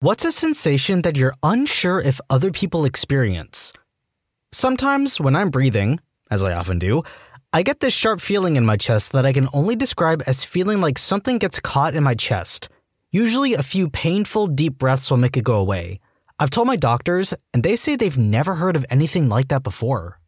What's a sensation that you're unsure if other people experience? Sometimes when I'm breathing, as I often do, I get this sharp feeling in my chest that I can only describe as feeling like something gets caught in my chest. Usually, a few painful, deep breaths will make it go away. I've told my doctors, and they say they've never heard of anything like that before.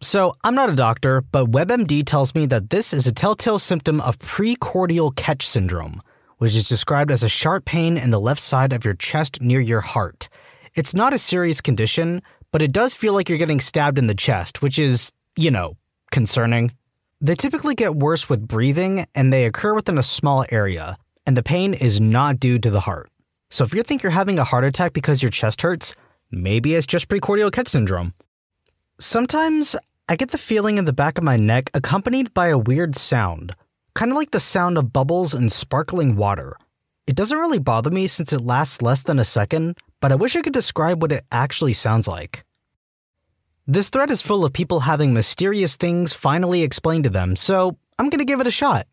So, I'm not a doctor, but WebMD tells me that this is a telltale symptom of precordial catch syndrome, which is described as a sharp pain in the left side of your chest near your heart. It's not a serious condition, but it does feel like you're getting stabbed in the chest, which is, you know, concerning. They typically get worse with breathing and they occur within a small area, and the pain is not due to the heart. So if you think you're having a heart attack because your chest hurts, maybe it's just precordial catch syndrome. Sometimes I get the feeling in the back of my neck accompanied by a weird sound, kind of like the sound of bubbles in sparkling water. It doesn't really bother me since it lasts less than a second, but I wish I could describe what it actually sounds like. This thread is full of people having mysterious things finally explained to them, so I'm gonna give it a shot.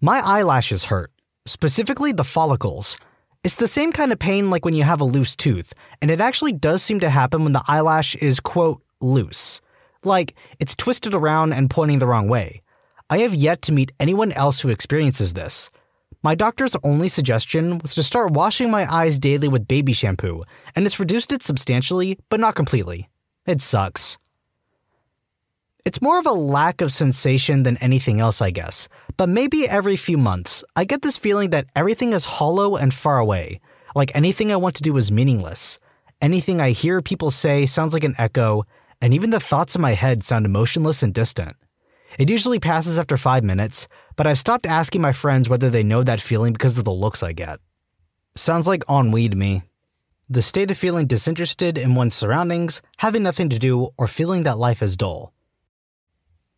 My eyelashes hurt, specifically the follicles. It's the same kind of pain like when you have a loose tooth, and it actually does seem to happen when the eyelash is, quote, loose. Like, it's twisted around and pointing the wrong way. I have yet to meet anyone else who experiences this. My doctor's only suggestion was to start washing my eyes daily with baby shampoo, and it's reduced it substantially, but not completely. It sucks. It's more of a lack of sensation than anything else, I guess, but maybe every few months, I get this feeling that everything is hollow and far away, like anything I want to do is meaningless. Anything I hear people say sounds like an echo, and even the thoughts in my head sound emotionless and distant. It usually passes after five minutes, but I've stopped asking my friends whether they know that feeling because of the looks I get. Sounds like ennui to me. The state of feeling disinterested in one's surroundings, having nothing to do, or feeling that life is dull.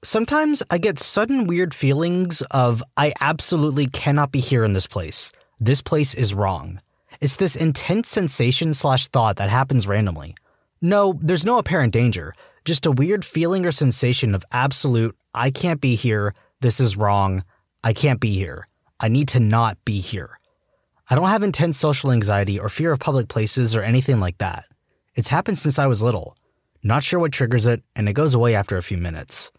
Sometimes I get sudden weird feelings of, I absolutely cannot be here in this place. This place is wrong. It's this intense sensation slash thought that happens randomly. No, there's no apparent danger, just a weird feeling or sensation of absolute, I can't be here, this is wrong, I can't be here, I need to not be here. I don't have intense social anxiety or fear of public places or anything like that. It's happened since I was little. Not sure what triggers it, and it goes away after a few minutes.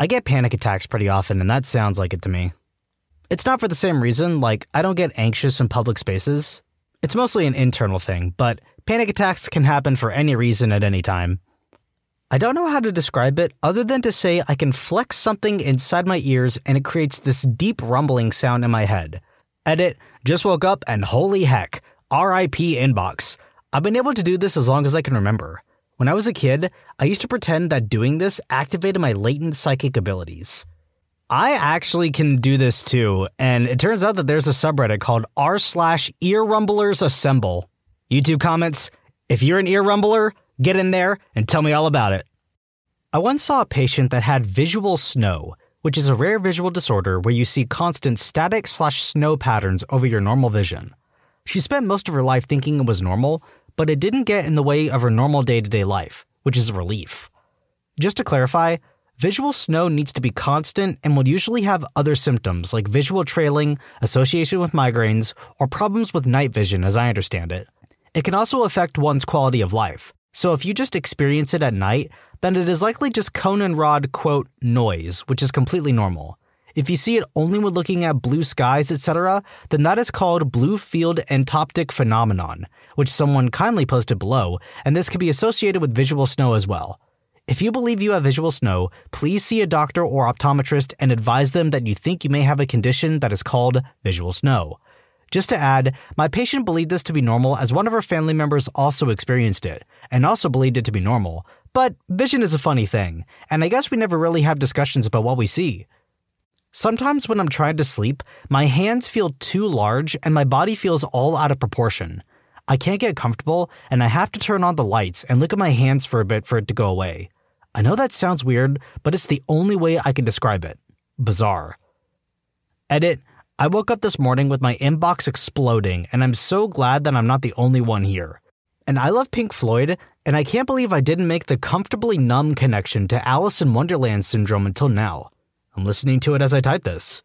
I get panic attacks pretty often, and that sounds like it to me. It's not for the same reason, like, I don't get anxious in public spaces. It's mostly an internal thing, but panic attacks can happen for any reason at any time. I don't know how to describe it other than to say I can flex something inside my ears and it creates this deep rumbling sound in my head. Edit, just woke up and holy heck, RIP inbox. I've been able to do this as long as I can remember. When I was a kid, I used to pretend that doing this activated my latent psychic abilities. I actually can do this too, and it turns out that there's a subreddit called r slash ear rumblers assemble. YouTube comments, if you're an ear rumbler, Get in there and tell me all about it. I once saw a patient that had visual snow, which is a rare visual disorder where you see constant static slash snow patterns over your normal vision. She spent most of her life thinking it was normal, but it didn't get in the way of her normal day to day life, which is a relief. Just to clarify, visual snow needs to be constant and will usually have other symptoms like visual trailing, association with migraines, or problems with night vision, as I understand it. It can also affect one's quality of life, so if you just experience it at night, then it is likely just cone and rod, quote, noise, which is completely normal. If you see it only when looking at blue skies, etc., then that is called blue field entoptic phenomenon, which someone kindly posted below, and this can be associated with visual snow as well. If you believe you have visual snow, please see a doctor or optometrist and advise them that you think you may have a condition that is called visual snow. Just to add, my patient believed this to be normal as one of her family members also experienced it, and also believed it to be normal. But vision is a funny thing, and I guess we never really have discussions about what we see. Sometimes when I'm trying to sleep, my hands feel too large and my body feels all out of proportion. I can't get comfortable, and I have to turn on the lights and look at my hands for a bit for it to go away. I know that sounds weird, but it's the only way I can describe it. Bizarre. Edit I woke up this morning with my inbox exploding, and I'm so glad that I'm not the only one here. And I love Pink Floyd, and I can't believe I didn't make the comfortably numb connection to Alice in Wonderland syndrome until now. I'm listening to it as I type this.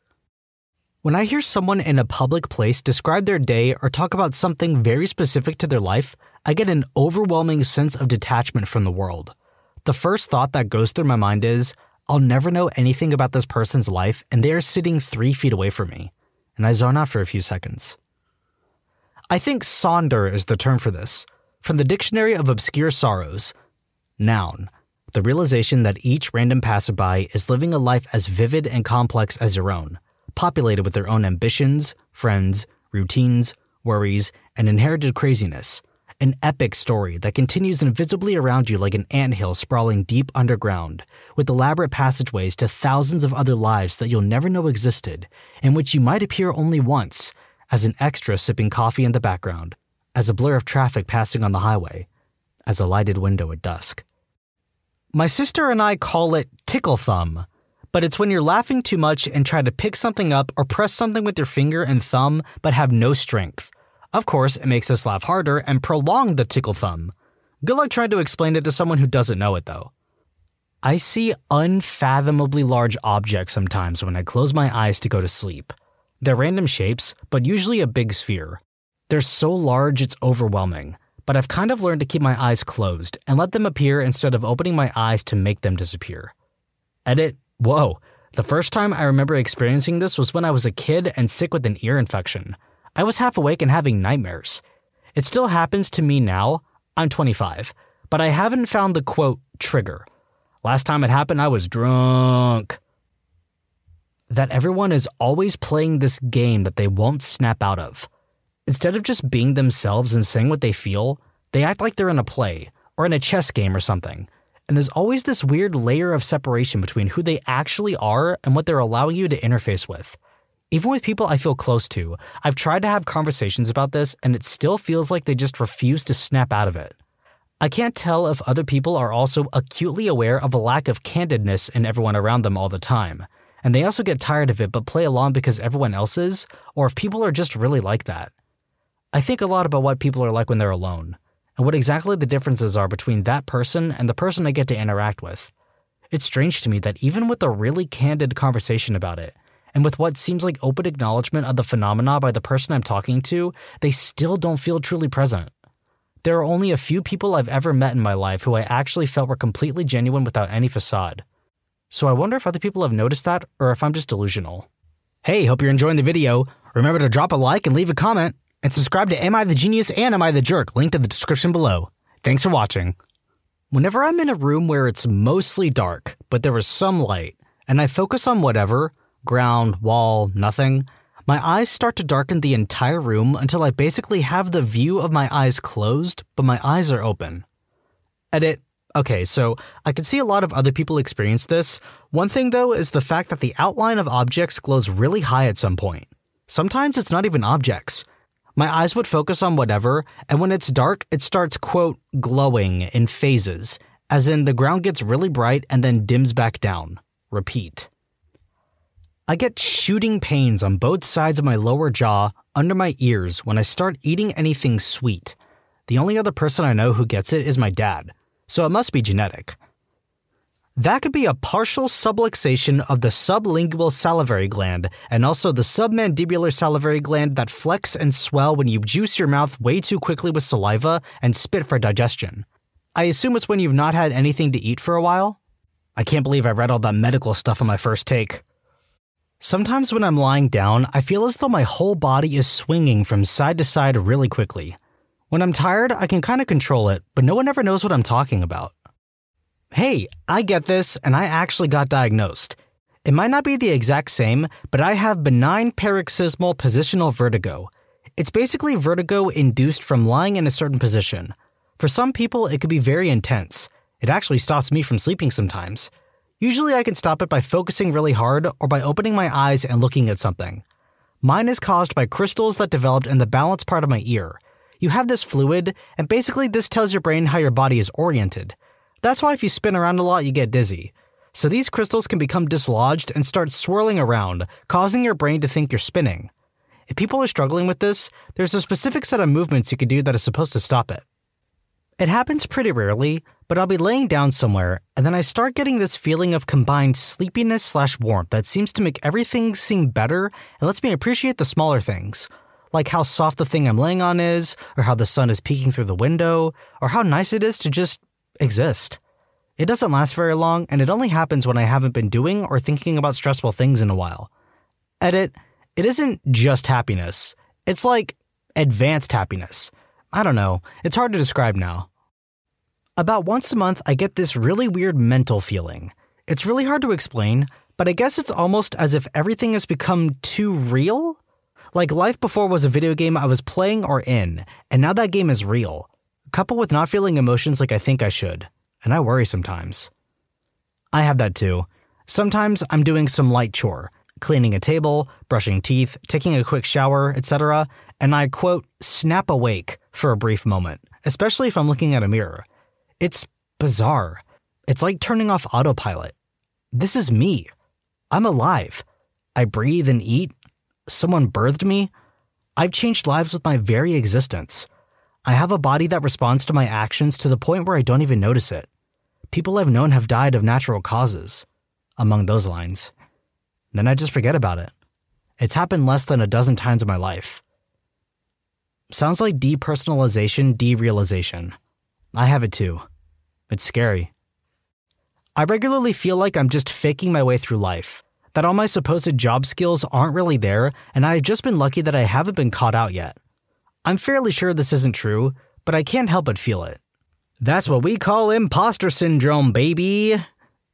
When I hear someone in a public place describe their day or talk about something very specific to their life, I get an overwhelming sense of detachment from the world. The first thought that goes through my mind is, I'll never know anything about this person's life, and they are sitting three feet away from me. And I zone out for a few seconds. I think sonder is the term for this, from the Dictionary of Obscure Sorrows. Noun, the realization that each random passerby is living a life as vivid and complex as your own populated with their own ambitions, friends, routines, worries, and inherited craziness. An epic story that continues invisibly around you like an anthill sprawling deep underground, with elaborate passageways to thousands of other lives that you'll never know existed, in which you might appear only once, as an extra sipping coffee in the background, as a blur of traffic passing on the highway, as a lighted window at dusk. My sister and I call it tickle thumb but it's when you're laughing too much and try to pick something up or press something with your finger and thumb but have no strength. Of course, it makes us laugh harder and prolong the tickle thumb. Good luck trying to explain it to someone who doesn't know it though. I see unfathomably large objects sometimes when I close my eyes to go to sleep. They're random shapes, but usually a big sphere. They're so large it's overwhelming, but I've kind of learned to keep my eyes closed and let them appear instead of opening my eyes to make them disappear. Edit Whoa, the first time I remember experiencing this was when I was a kid and sick with an ear infection. I was half awake and having nightmares. It still happens to me now. I'm 25, but I haven't found the quote trigger. Last time it happened, I was drunk. That everyone is always playing this game that they won't snap out of. Instead of just being themselves and saying what they feel, they act like they're in a play or in a chess game or something and there's always this weird layer of separation between who they actually are and what they're allowing you to interface with. Even with people I feel close to, I've tried to have conversations about this and it still feels like they just refuse to snap out of it. I can't tell if other people are also acutely aware of a lack of candidness in everyone around them all the time, and they also get tired of it but play along because everyone else is, or if people are just really like that. I think a lot about what people are like when they're alone and what exactly the differences are between that person and the person I get to interact with. It's strange to me that even with a really candid conversation about it, and with what seems like open acknowledgement of the phenomena by the person I'm talking to, they still don't feel truly present. There are only a few people I've ever met in my life who I actually felt were completely genuine without any facade. So I wonder if other people have noticed that or if I'm just delusional. Hey, hope you're enjoying the video. Remember to drop a like and leave a comment and subscribe to Am I the Genius and Am I the Jerk, linked in the description below. Thanks for watching. Whenever I'm in a room where it's mostly dark, but there is some light, and I focus on whatever ground, wall, nothing my eyes start to darken the entire room until I basically have the view of my eyes closed, but my eyes are open. Edit. Okay, so I can see a lot of other people experience this. One thing though is the fact that the outline of objects glows really high at some point. Sometimes it's not even objects. My eyes would focus on whatever, and when it's dark, it starts, quote, glowing in phases, as in the ground gets really bright and then dims back down. Repeat. I get shooting pains on both sides of my lower jaw, under my ears, when I start eating anything sweet. The only other person I know who gets it is my dad, so it must be genetic. That could be a partial subluxation of the sublingual salivary gland and also the submandibular salivary gland that flex and swell when you juice your mouth way too quickly with saliva and spit for digestion. I assume it's when you've not had anything to eat for a while? I can't believe I read all that medical stuff on my first take. Sometimes when I'm lying down, I feel as though my whole body is swinging from side to side really quickly. When I'm tired, I can kind of control it, but no one ever knows what I'm talking about. Hey, I get this, and I actually got diagnosed. It might not be the exact same, but I have benign paroxysmal positional vertigo. It's basically vertigo induced from lying in a certain position. For some people, it could be very intense. It actually stops me from sleeping sometimes. Usually, I can stop it by focusing really hard or by opening my eyes and looking at something. Mine is caused by crystals that developed in the balance part of my ear. You have this fluid, and basically, this tells your brain how your body is oriented. That's why if you spin around a lot, you get dizzy. So these crystals can become dislodged and start swirling around, causing your brain to think you're spinning. If people are struggling with this, there's a specific set of movements you can do that is supposed to stop it. It happens pretty rarely, but I'll be laying down somewhere, and then I start getting this feeling of combined sleepiness slash warmth that seems to make everything seem better and lets me appreciate the smaller things. Like how soft the thing I'm laying on is, or how the sun is peeking through the window, or how nice it is to just exist. It doesn't last very long, and it only happens when I haven't been doing or thinking about stressful things in a while. Edit, it isn't just happiness, it's like advanced happiness. I don't know, it's hard to describe now. About once a month, I get this really weird mental feeling. It's really hard to explain, but I guess it's almost as if everything has become too real? Like life before was a video game I was playing or in, and now that game is real, coupled with not feeling emotions like I think I should and I worry sometimes. I have that too. Sometimes I'm doing some light chore, cleaning a table, brushing teeth, taking a quick shower, etc., and I quote, snap awake for a brief moment, especially if I'm looking at a mirror. It's bizarre. It's like turning off autopilot. This is me. I'm alive. I breathe and eat. Someone birthed me. I've changed lives with my very existence. I have a body that responds to my actions to the point where I don't even notice it people I've known have died of natural causes, among those lines. Then I just forget about it. It's happened less than a dozen times in my life. Sounds like depersonalization, derealization. I have it too. It's scary. I regularly feel like I'm just faking my way through life, that all my supposed job skills aren't really there, and I've just been lucky that I haven't been caught out yet. I'm fairly sure this isn't true, but I can't help but feel it. That's what we call imposter syndrome, baby.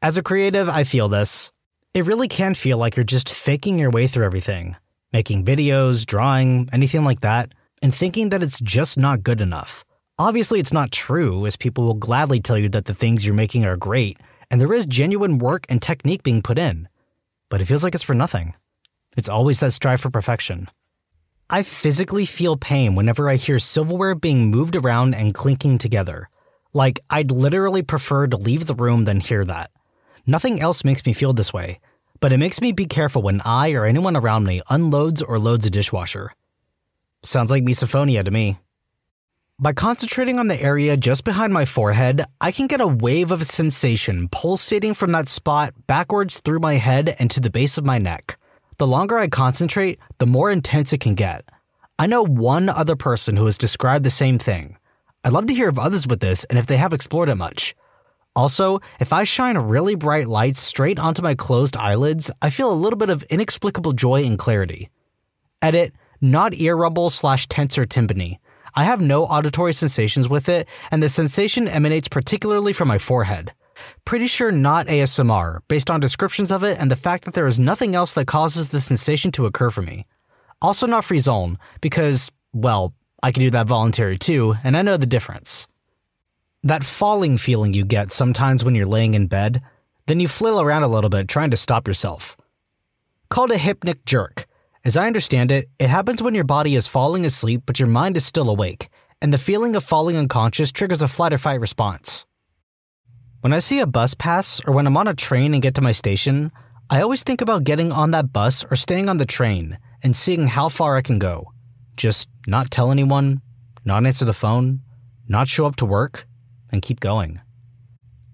As a creative, I feel this. It really can feel like you're just faking your way through everything, making videos, drawing, anything like that, and thinking that it's just not good enough. Obviously, it's not true, as people will gladly tell you that the things you're making are great, and there is genuine work and technique being put in. But it feels like it's for nothing. It's always that strive for perfection. I physically feel pain whenever I hear silverware being moved around and clinking together. Like, I'd literally prefer to leave the room than hear that. Nothing else makes me feel this way, but it makes me be careful when I or anyone around me unloads or loads a dishwasher. Sounds like misophonia to me. By concentrating on the area just behind my forehead, I can get a wave of sensation pulsating from that spot backwards through my head and to the base of my neck. The longer I concentrate, the more intense it can get. I know one other person who has described the same thing. I'd love to hear of others with this and if they have explored it much. Also, if I shine a really bright lights straight onto my closed eyelids, I feel a little bit of inexplicable joy and clarity. Edit, not ear rumble slash tensor tympani. I have no auditory sensations with it, and the sensation emanates particularly from my forehead. Pretty sure not ASMR, based on descriptions of it and the fact that there is nothing else that causes the sensation to occur for me. Also not frisson, because, well, I can do that voluntary too, and I know the difference. That falling feeling you get sometimes when you're laying in bed, then you flail around a little bit trying to stop yourself. Called a hypnic jerk. As I understand it, it happens when your body is falling asleep but your mind is still awake, and the feeling of falling unconscious triggers a flight or fight response. When I see a bus pass or when I'm on a train and get to my station, I always think about getting on that bus or staying on the train and seeing how far I can go just not tell anyone, not answer the phone, not show up to work, and keep going.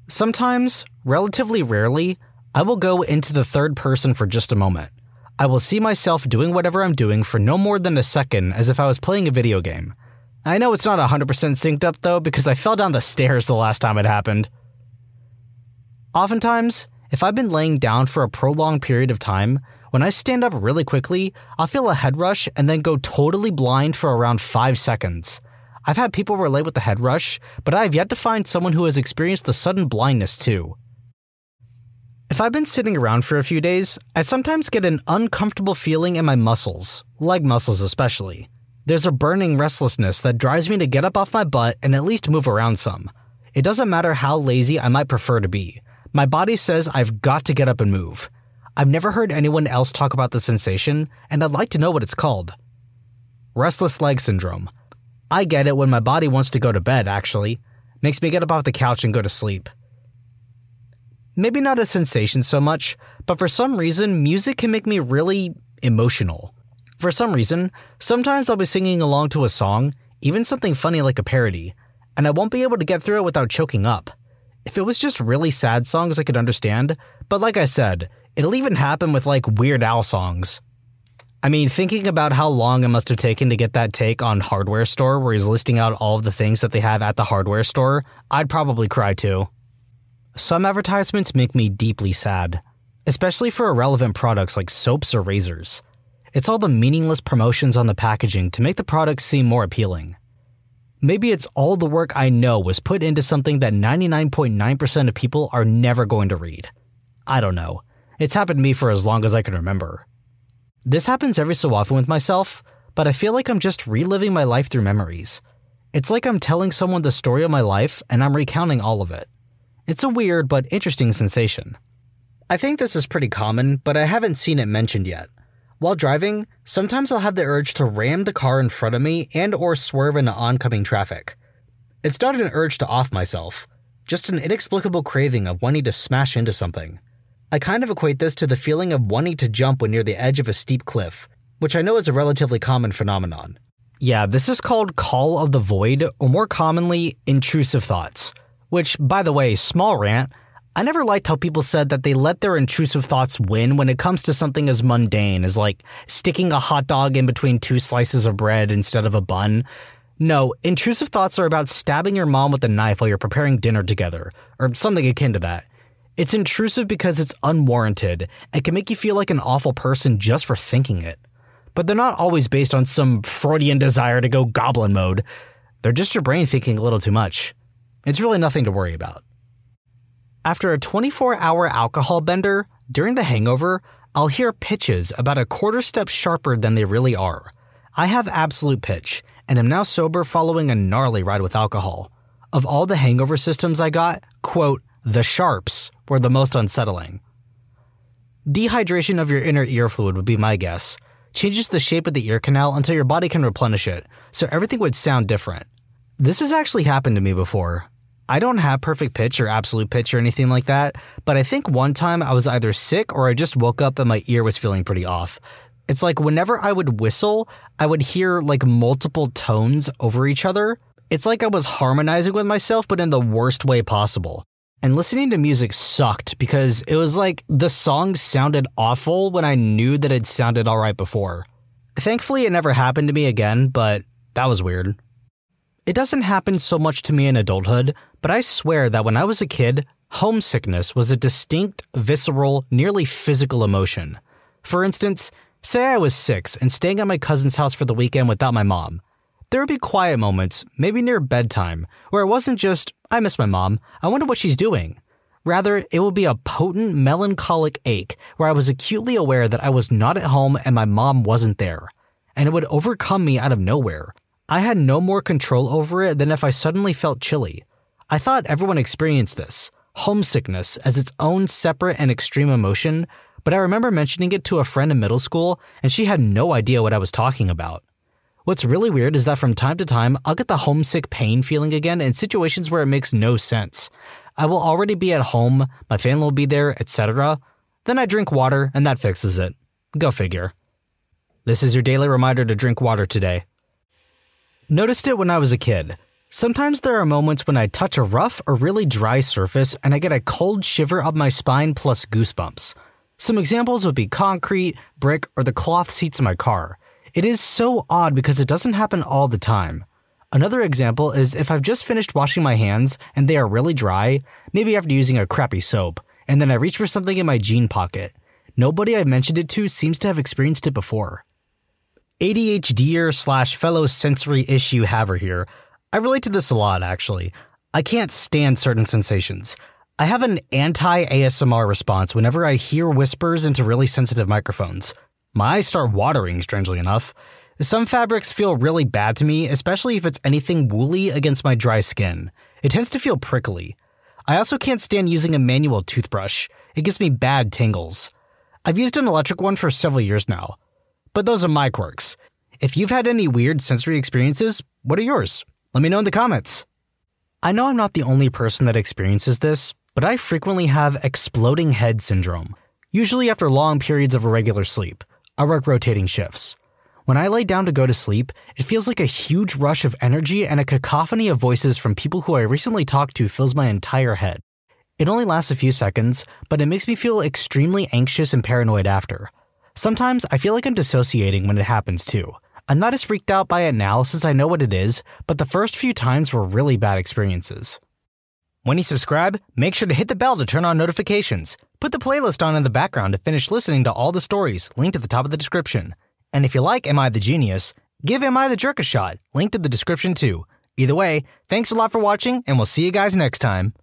Sometimes, relatively rarely, I will go into the third person for just a moment. I will see myself doing whatever I'm doing for no more than a second as if I was playing a video game. I know it's not 100% synced up though because I fell down the stairs the last time it happened. Oftentimes, if I've been laying down for a prolonged period of time, when I stand up really quickly, I'll feel a head rush and then go totally blind for around 5 seconds. I've had people relate with the head rush, but I have yet to find someone who has experienced the sudden blindness too. If I've been sitting around for a few days, I sometimes get an uncomfortable feeling in my muscles, leg muscles especially. There's a burning restlessness that drives me to get up off my butt and at least move around some. It doesn't matter how lazy I might prefer to be. My body says I've got to get up and move. I've never heard anyone else talk about the sensation, and I'd like to know what it's called. Restless leg syndrome. I get it when my body wants to go to bed, actually. Makes me get up off the couch and go to sleep. Maybe not a sensation so much, but for some reason, music can make me really emotional. For some reason, sometimes I'll be singing along to a song, even something funny like a parody, and I won't be able to get through it without choking up. If it was just really sad songs, I could understand, but like I said, it'll even happen with like Weird Al songs. I mean, thinking about how long it must have taken to get that take on Hardware Store where he's listing out all of the things that they have at the hardware store, I'd probably cry too. Some advertisements make me deeply sad, especially for irrelevant products like soaps or razors. It's all the meaningless promotions on the packaging to make the products seem more appealing. Maybe it's all the work I know was put into something that 99.9% of people are never going to read. I don't know. It's happened to me for as long as I can remember. This happens every so often with myself, but I feel like I'm just reliving my life through memories. It's like I'm telling someone the story of my life and I'm recounting all of it. It's a weird but interesting sensation. I think this is pretty common, but I haven't seen it mentioned yet. While driving, sometimes I'll have the urge to ram the car in front of me and or swerve into oncoming traffic. It's not an urge to off myself, just an inexplicable craving of wanting to smash into something. I kind of equate this to the feeling of wanting to jump when near the edge of a steep cliff, which I know is a relatively common phenomenon. Yeah, this is called call of the void, or more commonly, intrusive thoughts. Which, by the way, small rant, I never liked how people said that they let their intrusive thoughts win when it comes to something as mundane as like sticking a hot dog in between two slices of bread instead of a bun. No, intrusive thoughts are about stabbing your mom with a knife while you're preparing dinner together, or something akin to that. It's intrusive because it's unwarranted and can make you feel like an awful person just for thinking it. But they're not always based on some Freudian desire to go goblin mode. They're just your brain thinking a little too much. It's really nothing to worry about. After a 24 hour alcohol bender, during the hangover, I'll hear pitches about a quarter step sharper than they really are. I have absolute pitch, and am now sober following a gnarly ride with alcohol. Of all the hangover systems I got, quote, the sharps were the most unsettling. Dehydration of your inner ear fluid would be my guess. Changes the shape of the ear canal until your body can replenish it, so everything would sound different. This has actually happened to me before. I don't have perfect pitch or absolute pitch or anything like that, but I think one time I was either sick or I just woke up and my ear was feeling pretty off. It's like whenever I would whistle, I would hear like multiple tones over each other. It's like I was harmonizing with myself, but in the worst way possible. And listening to music sucked because it was like the song sounded awful when I knew that it sounded alright before. Thankfully, it never happened to me again, but that was weird. It doesn't happen so much to me in adulthood, but I swear that when I was a kid, homesickness was a distinct, visceral, nearly physical emotion. For instance, say I was six and staying at my cousin's house for the weekend without my mom. There would be quiet moments, maybe near bedtime, where it wasn't just, I miss my mom, I wonder what she's doing. Rather, it would be a potent, melancholic ache where I was acutely aware that I was not at home and my mom wasn't there. And it would overcome me out of nowhere. I had no more control over it than if I suddenly felt chilly. I thought everyone experienced this homesickness as its own separate and extreme emotion, but I remember mentioning it to a friend in middle school, and she had no idea what I was talking about. What's really weird is that from time to time, I'll get the homesick pain feeling again in situations where it makes no sense. I will already be at home, my family will be there, etc. Then I drink water, and that fixes it. Go figure. This is your daily reminder to drink water today. Noticed it when I was a kid. Sometimes there are moments when I touch a rough or really dry surface and I get a cold shiver up my spine plus goosebumps. Some examples would be concrete, brick, or the cloth seats in my car. It is so odd because it doesn't happen all the time. Another example is if I've just finished washing my hands and they are really dry, maybe after using a crappy soap, and then I reach for something in my jean pocket. Nobody I've mentioned it to seems to have experienced it before. ADHDer slash fellow sensory issue haver here. I relate to this a lot, actually. I can't stand certain sensations. I have an anti ASMR response whenever I hear whispers into really sensitive microphones. My eyes start watering, strangely enough. Some fabrics feel really bad to me, especially if it's anything woolly against my dry skin. It tends to feel prickly. I also can't stand using a manual toothbrush. It gives me bad tingles. I've used an electric one for several years now. But those are my quirks. If you've had any weird sensory experiences, what are yours? Let me know in the comments. I know I'm not the only person that experiences this, but I frequently have exploding head syndrome, usually after long periods of irregular sleep. I work rotating shifts. When I lay down to go to sleep, it feels like a huge rush of energy and a cacophony of voices from people who I recently talked to fills my entire head. It only lasts a few seconds, but it makes me feel extremely anxious and paranoid after. Sometimes I feel like I'm dissociating when it happens too. I'm not as freaked out by it now since I know what it is, but the first few times were really bad experiences. When you subscribe, make sure to hit the bell to turn on notifications. Put the playlist on in the background to finish listening to all the stories, linked at the top of the description. And if you like Am I the Genius, give Am I the Jerk a shot, linked in the description too. Either way, thanks a lot for watching, and we'll see you guys next time.